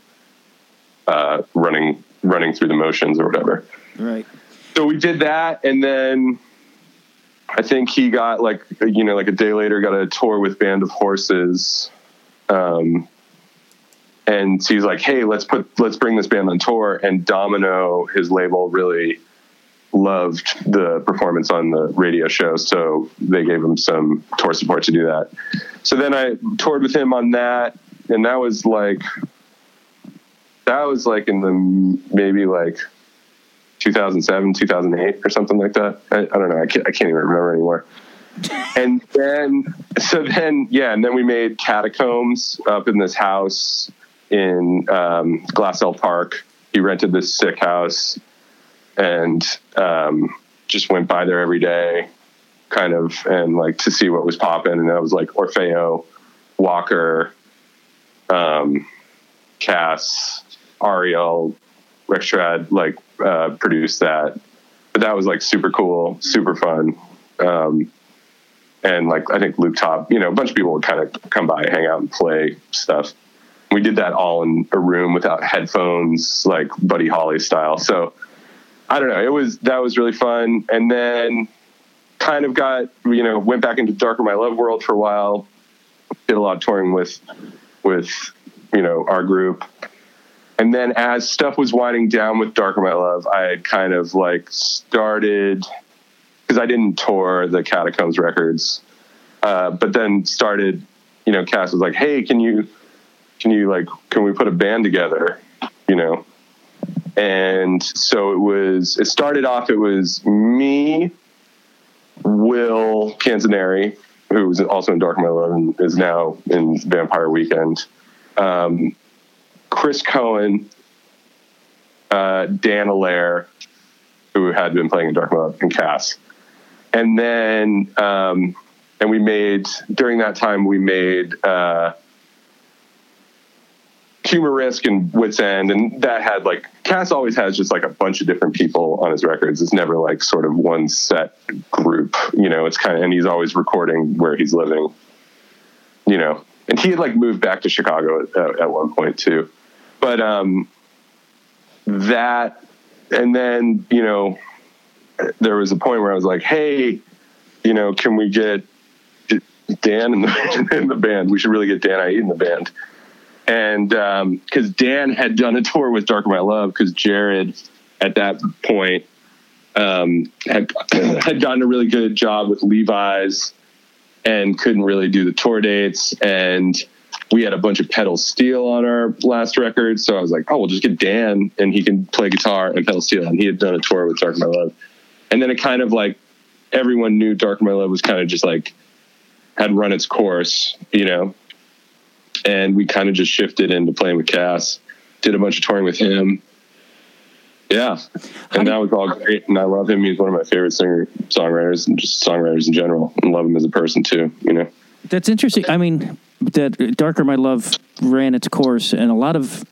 uh, running running through the motions or whatever. Right. So we did that, and then I think he got like you know like a day later got a tour with Band of Horses. Um, and so he's like, "Hey, let's put let's bring this band on tour." And Domino, his label, really loved the performance on the radio show, so they gave him some tour support to do that. So then I toured with him on that, and that was like that was like in the maybe like 2007, 2008 or something like that. I, I don't know. I can't, I can't even remember anymore. and then, so then, yeah, and then we made catacombs up in this house in um, Glassell Park. He rented this sick house and um, just went by there every day, kind of, and like to see what was popping. And that was like Orpheo, Walker, um, Cass, Ariel, Rechtshaid, like uh, produced that. But that was like super cool, super fun. Um, and like I think Luke Top, you know, a bunch of people would kind of come by, hang out, and play stuff. We did that all in a room without headphones, like Buddy Holly style. So I don't know. It was that was really fun, and then kind of got you know went back into Darker My Love world for a while. Did a lot of touring with with you know our group, and then as stuff was winding down with Darker My Love, I had kind of like started because I didn't tour the Catacombs records, uh, but then started. You know, Cass was like, "Hey, can you can you like can we put a band together?" You know, and so it was it started off it was me will canzoneri who was also in darker my love and is now in vampire weekend um, chris cohen uh, dan allaire who had been playing in darker my love and cass and then um, and we made during that time we made uh, humor risk and wits end and that had like cass always has just like a bunch of different people on his records. It's never like sort of one set group you know? It's kind of and he's always recording where he's living you know? And he had like moved back to chicago at, at one point too. But um that and then you know there was a point where i was like hey you know can we get dan in the, in the band? We should really get dan i in the band and because um, Dan had done a tour with Darker My Love, because Jared at that point um, had had gotten a really good job with Levi's and couldn't really do the tour dates, and we had a bunch of pedal steel on our last record, so I was like, oh, we'll just get Dan and he can play guitar and pedal steel, and he had done a tour with Darker My Love, and then it kind of like everyone knew Darker My Love was kind of just like had run its course, you know, and we kind of just shifted into playing with Cass. Did a bunch of touring with him. Yeah, and that was all great, and I love him. He's one of my favorite singer songwriters and just songwriters in general, and love him as a person too. You know, that's interesting. I mean, that Darker My Love ran its course, and a lot of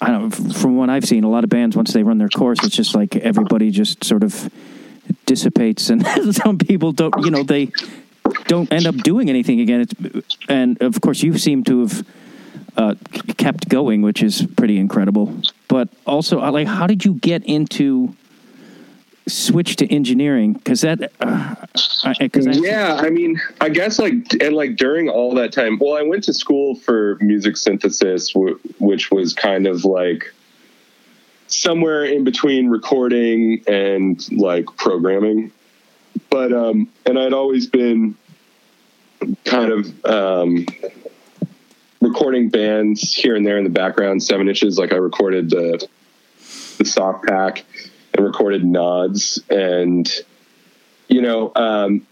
I don't know, from what I've seen, a lot of bands once they run their course, it's just like everybody just sort of dissipates, and some people don't. You know, they don't end up doing anything again. It's, and of course, you seem to have uh, kept going, which is pretty incredible. But also, like, how did you get into switch to engineering? Because that, uh, cause I, yeah, I mean, I guess like and like during all that time, well, I went to school for music synthesis, which was kind of like somewhere in between recording and like programming but um, and I'd always been kind of um, recording bands here and there in the background, seven inches. Like I recorded the the soft pack and recorded nods and you know um,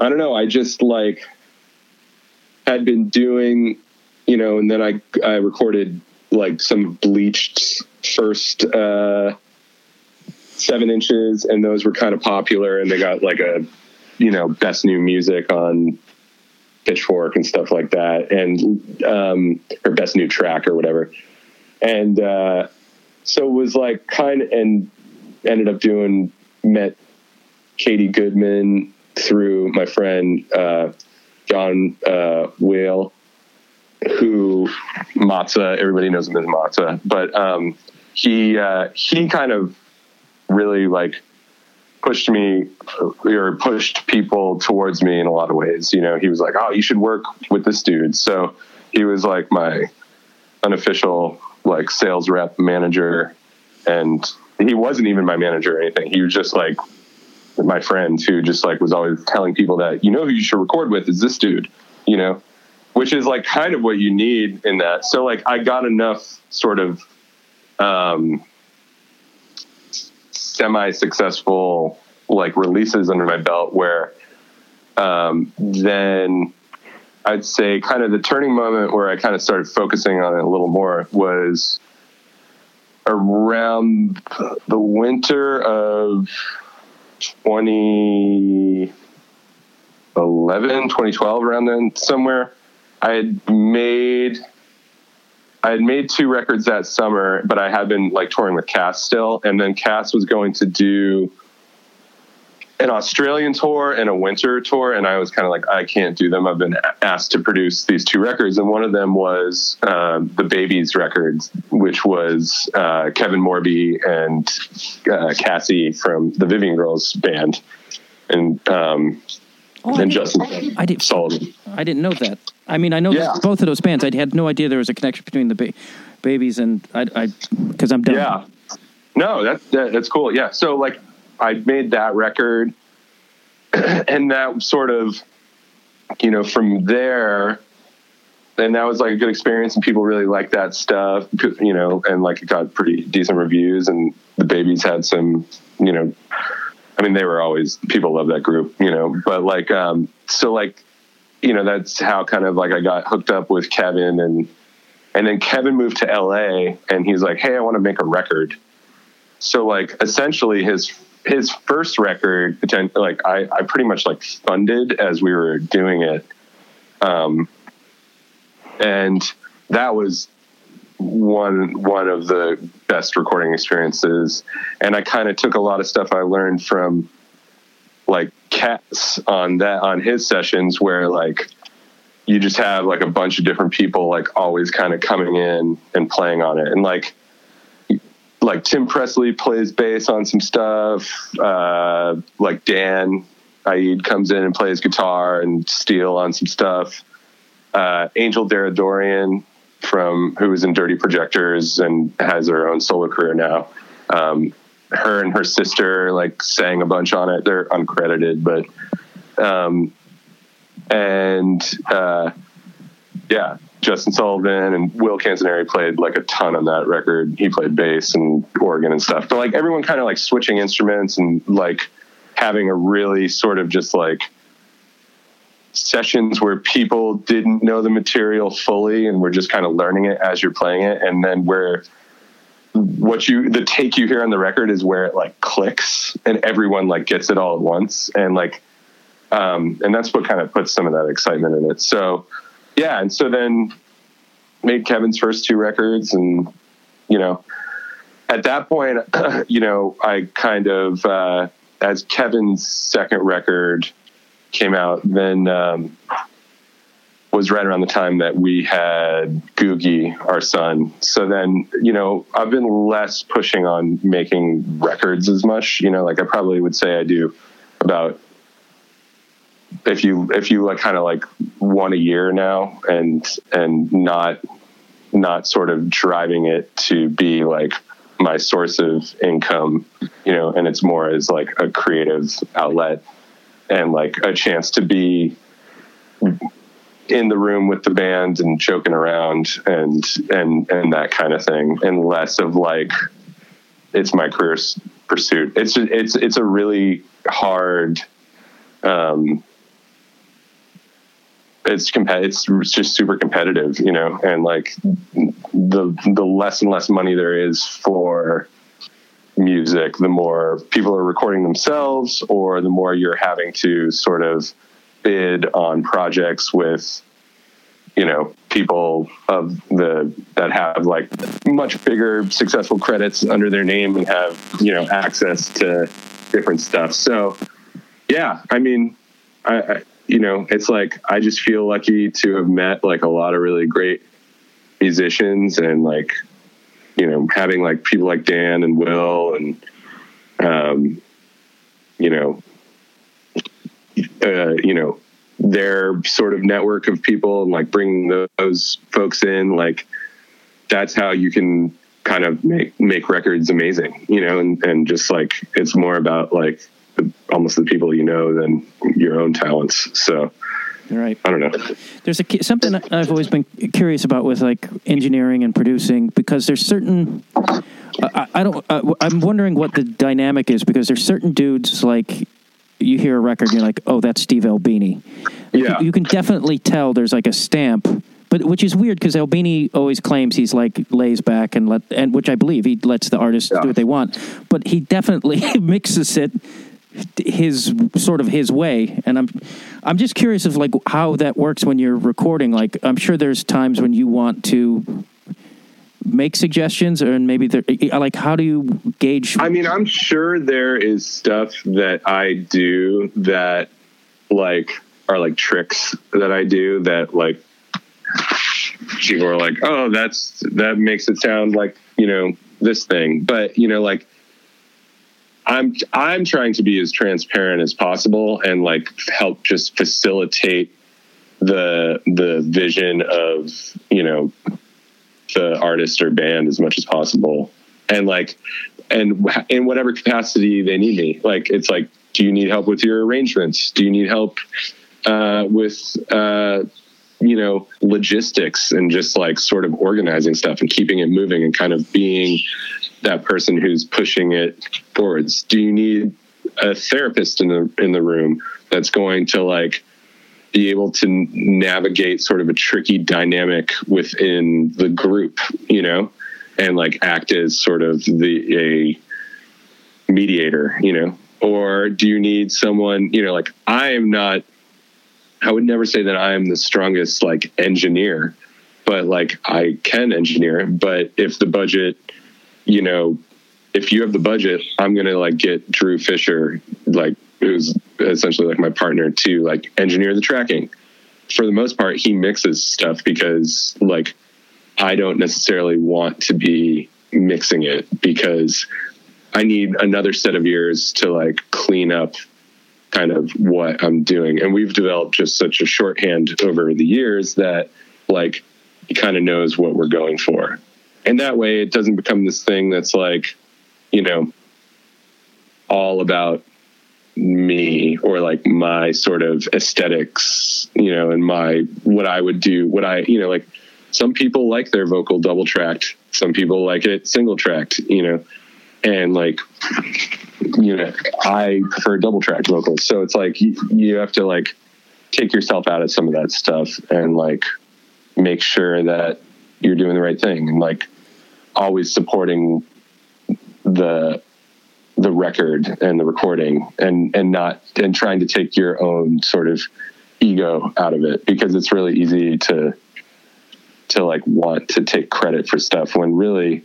i don't know i just like had been doing you know and then i i recorded like some bleached first uh seven inches and those were kind of popular and they got like a you know best new music on pitchfork and stuff like that and um best new track or whatever. And uh so it was like kind of and ended up doing met katie goodman through my friend uh john uh whale who Matza, everybody knows him as Matza, but um, he uh, he kind of really like pushed me or pushed people towards me in a lot of ways. You know, he was like, "Oh, you should work with this dude." So he was like my unofficial like sales rep manager, and he wasn't even my manager or anything. He was just like my friend who just like was always telling people that you know who you should record with is this dude. You know, which is like kind of what you need in that. So like I got enough sort of um, semi successful like releases under my belt where um, then I'd say kind of the turning moment where I kind of started focusing on it a little more was around the winter of 2011, 2012, around then somewhere. I had made I had made two records that summer, but I had been like touring with Cass still, and then Cass was going to do an Australian tour and a winter tour, and I was kind of like, I can't do them. I've been asked to produce these two records, and one of them was um, the Babies records, which was uh, Kevin Morby and uh, Cassie from the Vivian Girls band, and um, Oh, I and didn't- Justin I did. Sullivan. I didn't know that. I mean, I know Yeah. both of those bands. I had no idea there was a connection between the ba- babies and I. I because I'm done. Yeah. No, that, that that's cool. Yeah. So like I made that record and that sort of you know from there and that was like a good experience and people really liked that stuff you know and like it got pretty decent reviews and the babies had some you know I mean they were always people love that group you know but like um so like you know that's how kind of like I got hooked up with Kevin and and then Kevin moved to LA and he's like, Hey, I want to make a record. So like essentially his his first record, like I, I pretty much like funded as we were doing it. Um, and that was one one of the best recording experiences. And I kind of took a lot of stuff I learned from like Cass on that on his sessions where like you just have like a bunch of different people like always kind of coming in and playing on it. And like like tim presley plays bass on some stuff uh like dan Iead comes in and plays guitar and steel on some stuff. Uh angel Deradoorian from who was in dirty projectors and has her own solo career now um her and her sister like sang a bunch on it. They're uncredited but um and uh, yeah, Justin Sullivan and Will Canzoneri played like a ton on that record. He played bass and organ and stuff, but like everyone kind of like switching instruments and like having a really sort of just like sessions where people didn't know the material fully and were just kind of learning it as you're playing it, and then where what you the take you hear on the record is where it like clicks and everyone like gets it all at once and like um, and that's what kind of puts some of that excitement in it. So, yeah, and so then made Kevin's first two records, and you know, at that point, you know, I kind of uh, as Kevin's second record came out, then um, was right around the time that we had Googie, our son. So then, you know, I've been less pushing on making records as much. You know, like I probably would say I do about if you if you like kind of like one a year now and and not not sort of driving it to be like my source of income you know and it's more as like a creative outlet and like a chance to be in the room with the band and joking around and and and that kind of thing and less of like it's my career pursuit. It's it's it's a really hard. Um, it's compet- it's just super competitive, you know, and like the the less and less money there is for music, the more people are recording themselves, or the more you're having to sort of bid on projects with you know people of the that have like much bigger successful credits under their name and have you know access to different stuff. So yeah i mean I, I you know it's like i just feel lucky to have met like a lot of really great musicians and like you know having like people like dan and will and um you know uh, you know their sort of network of people and like bringing those folks in like that's how you can kind of make make records amazing you know and and just like it's more about like the, almost the people you know than your own talents so Right. i don't know There's a something I've always been curious about with like engineering and producing because there's certain. I, I don't. Uh, I'm wondering what the dynamic is because there's certain dudes like you hear a record, you're like, oh, that's Steve Albini. Yeah. You, you can definitely tell there's like a stamp. But which is weird because Albini always claims he's like lays back and let and which I believe he lets the artists Yeah. do what they want, but he definitely mixes it his sort of his way and i'm i'm just curious of like how that works when you're recording like i'm sure there's times when you want to make suggestions or maybe there like how do you gauge I mean, I'm sure there is stuff that I do that like are like tricks that I do that like people are like, oh, that's that makes it sound like you know this thing, but you know like. I'm I'm trying to be as transparent as possible and like help just facilitate the the vision of you know the artist or band as much as possible. And like and in whatever capacity they need me. Like it's like do you need help with your arrangements? Do you need help uh, with uh, you know logistics and just like sort of organizing stuff and keeping it moving and kind of being that person who's pushing it forwards? Do you need a therapist in the in the room that's going to like be able to navigate sort of a tricky dynamic within the group, you know, and like act as sort of the a mediator, you know, or do you need someone, you know, like I am not, I would never say that I am the strongest like engineer, but like I can engineer. But if the budget, you know, if you have the budget, I'm gonna like get Drew Fisher, like who's essentially like my partner to like engineer the tracking. For the most part, he mixes stuff because like I don't necessarily want to be mixing it because I need another set of ears to like clean up kind of what I'm doing. And we've developed just such a shorthand over the years that like he kind of knows what we're going for. And that way it doesn't become this thing that's like, you know, all about me or like my sort of aesthetics, you know, and my what I would do, what I, you know, like some people like their vocal double tracked, some people like it single tracked, you know, and like, you know, I prefer double tracked vocals. So it's like you, you have to like take yourself out of some of that stuff and like make sure that you're doing the right thing and like always supporting the the record and the recording and and not and trying to take your own sort of ego out of it because it's really easy to to like want to take credit for stuff when really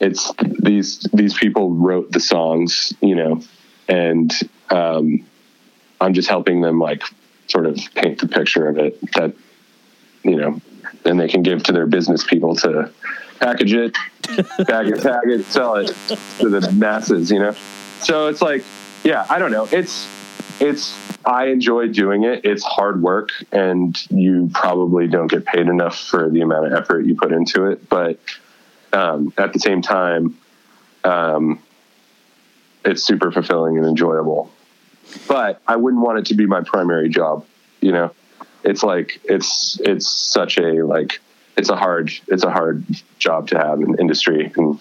it's these these people wrote the songs you know and um i'm just helping them like sort of paint the picture of it that you know then they can give to their business people to package it bag it, tag it, sell it to the masses, you know? So it's like, yeah, I don't know. It's, it's, I enjoy doing it. It's hard work and you probably don't get paid enough for the amount of effort you put into it. But, um, at the same time, um, it's super fulfilling and enjoyable, but I wouldn't want it to be my primary job. You know, it's like, it's, it's such a, like, it's a hard it's a hard job to have in industry and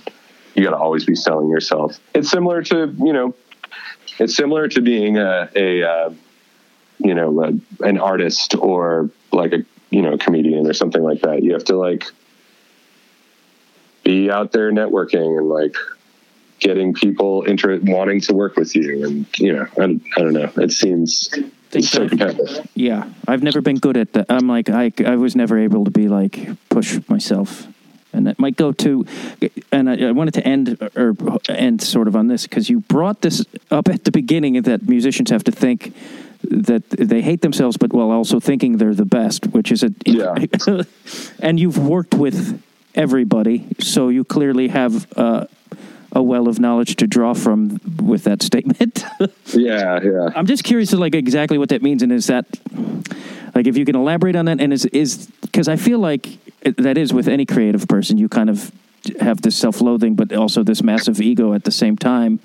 you got to always be selling yourself. It's similar to you know, it's similar to being a, a uh, you know a, an artist or like a you know comedian or something like that. You have to like be out there networking and like getting people inter- wanting to work with you and you know I, I don't know it seems so competitive Yeah, I've never been good at that. I'm like I I was never able to be like push myself, and that might go to. And I, I wanted to end or end sort of on this because you brought this up at the beginning that musicians have to think that they hate themselves, but while also thinking they're the best, which is a Yeah. and you've worked with everybody, so you clearly have. Uh, a well of knowledge to draw from with that statement. yeah yeah I'm just curious to like exactly what that means, and is that like if you can elaborate on that, and is is because I feel like it- that is with any creative person, you kind of have this self-loathing, but also this massive ego at the same time.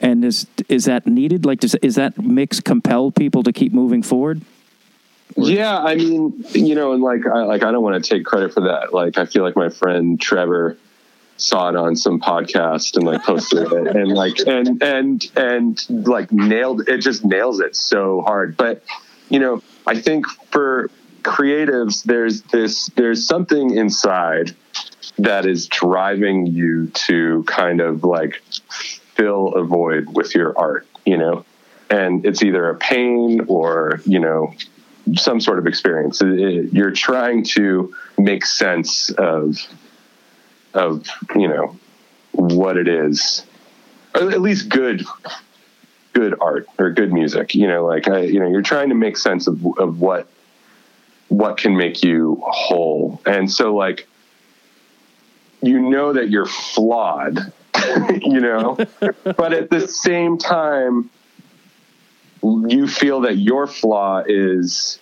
And is is that needed? Like, does is that mix compel people to keep moving forward? Yeah, I mean, you know, and like, I like, I don't want to take credit for that. Like, I feel like my friend Trevor saw it on some podcast and like posted it, and like, and and and like nailed it. Just nails it so hard. But you know, I think for creatives, there's this, there's something inside that is driving you to kind of like fill a void with your art. You know, and it's either a pain or you know some sort of experience. It- it- you're trying to make sense of of you know what it is, at least good good art or good music. You know, like I, you know, you're trying to make sense of of what what can make you whole, and so like you know that you're flawed, you know, but at the same time you feel that your flaw is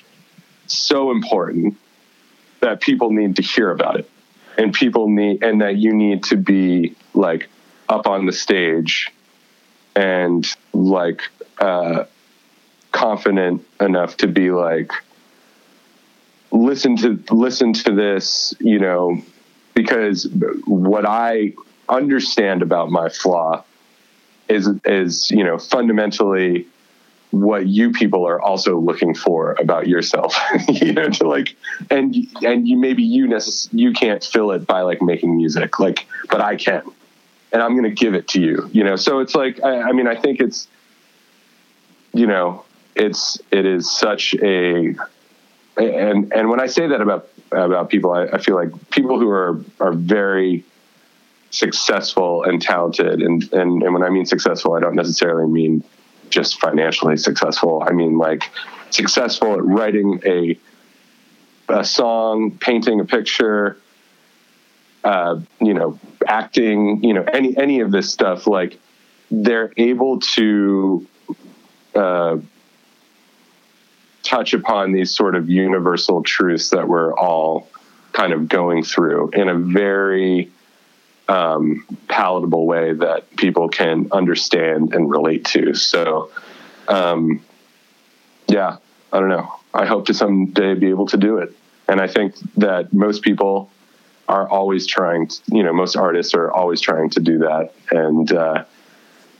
so important that people need to hear about it and people need and that you need to be like up on the stage and like uh confident enough to be like listen to listen to this you know because what i understand about my flaw is is you know fundamentally what you people are also looking for about yourself you know to like and and you maybe you necess- you can't fill it by like making music like but i can and i'm going to give it to you you know? So it's like I, I mean i think it's you know it's it is such a and and when i say that about about people i, I feel like people who are are very successful and talented and, and and when i mean successful i don't necessarily mean just financially successful. I mean, like successful at writing a a song, painting a picture, uh, you know, acting, you know, any any of this stuff. Like they're able to uh, touch upon these sort of universal truths that we're all kind of going through in a very um, palatable way that people can understand and relate to. So, um, yeah, I don't know. I hope to someday be able to do it. And I think that most people are always trying, to, you know, most artists are always trying to do that. And, uh,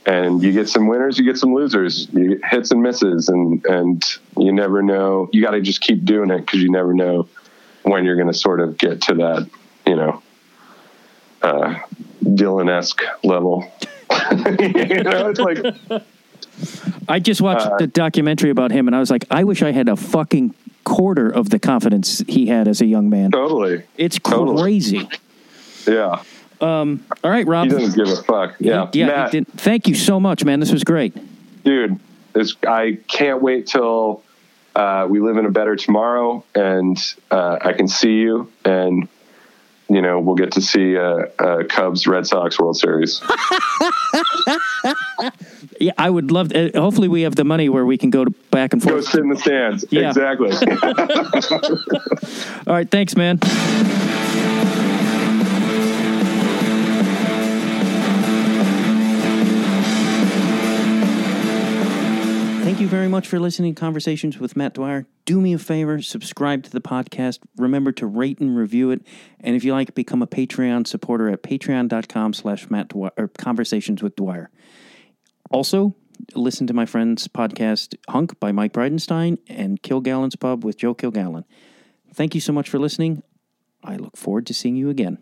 and you get some winners, you get some losers, you get hits and misses, and, and you never know. You got to just keep doing it because you never know when you're going to sort of get to that, you know, uh, Dylan esque level. you know, it's like, I just watched Uh, the documentary about him, and I was like, I wish I had a fucking quarter of the confidence he had as a young man. totally. It's Totally. crazy. Yeah. All right, Rob. He doesn't give a fuck. Yeah. yeah. Matt, he thank you so much, man. This was great. dude, this, I can't wait till uh, we live in a better tomorrow and uh, I can see you and, you know, we'll get to see uh, uh, Cubs Red Sox World Series. Yeah, I would love. To, uh, hopefully, we have the money where we can go to back and forth. Go forth. sit in the stands. Yeah. Exactly. All right, thanks, man. Very much for listening to Conversations with Matt Dwyer. Do me a favor, subscribe to the podcast. Remember to rate and review it. And if you like, become a Patreon supporter at patreon.com slash Matt Dwyer, or Conversations with Dwyer. Also, listen to my friend's podcast, Hunk by Mike Bridenstine and Kilgallen's Pub with Joe Kilgallen. Thank you so much for listening. I look forward to seeing you again.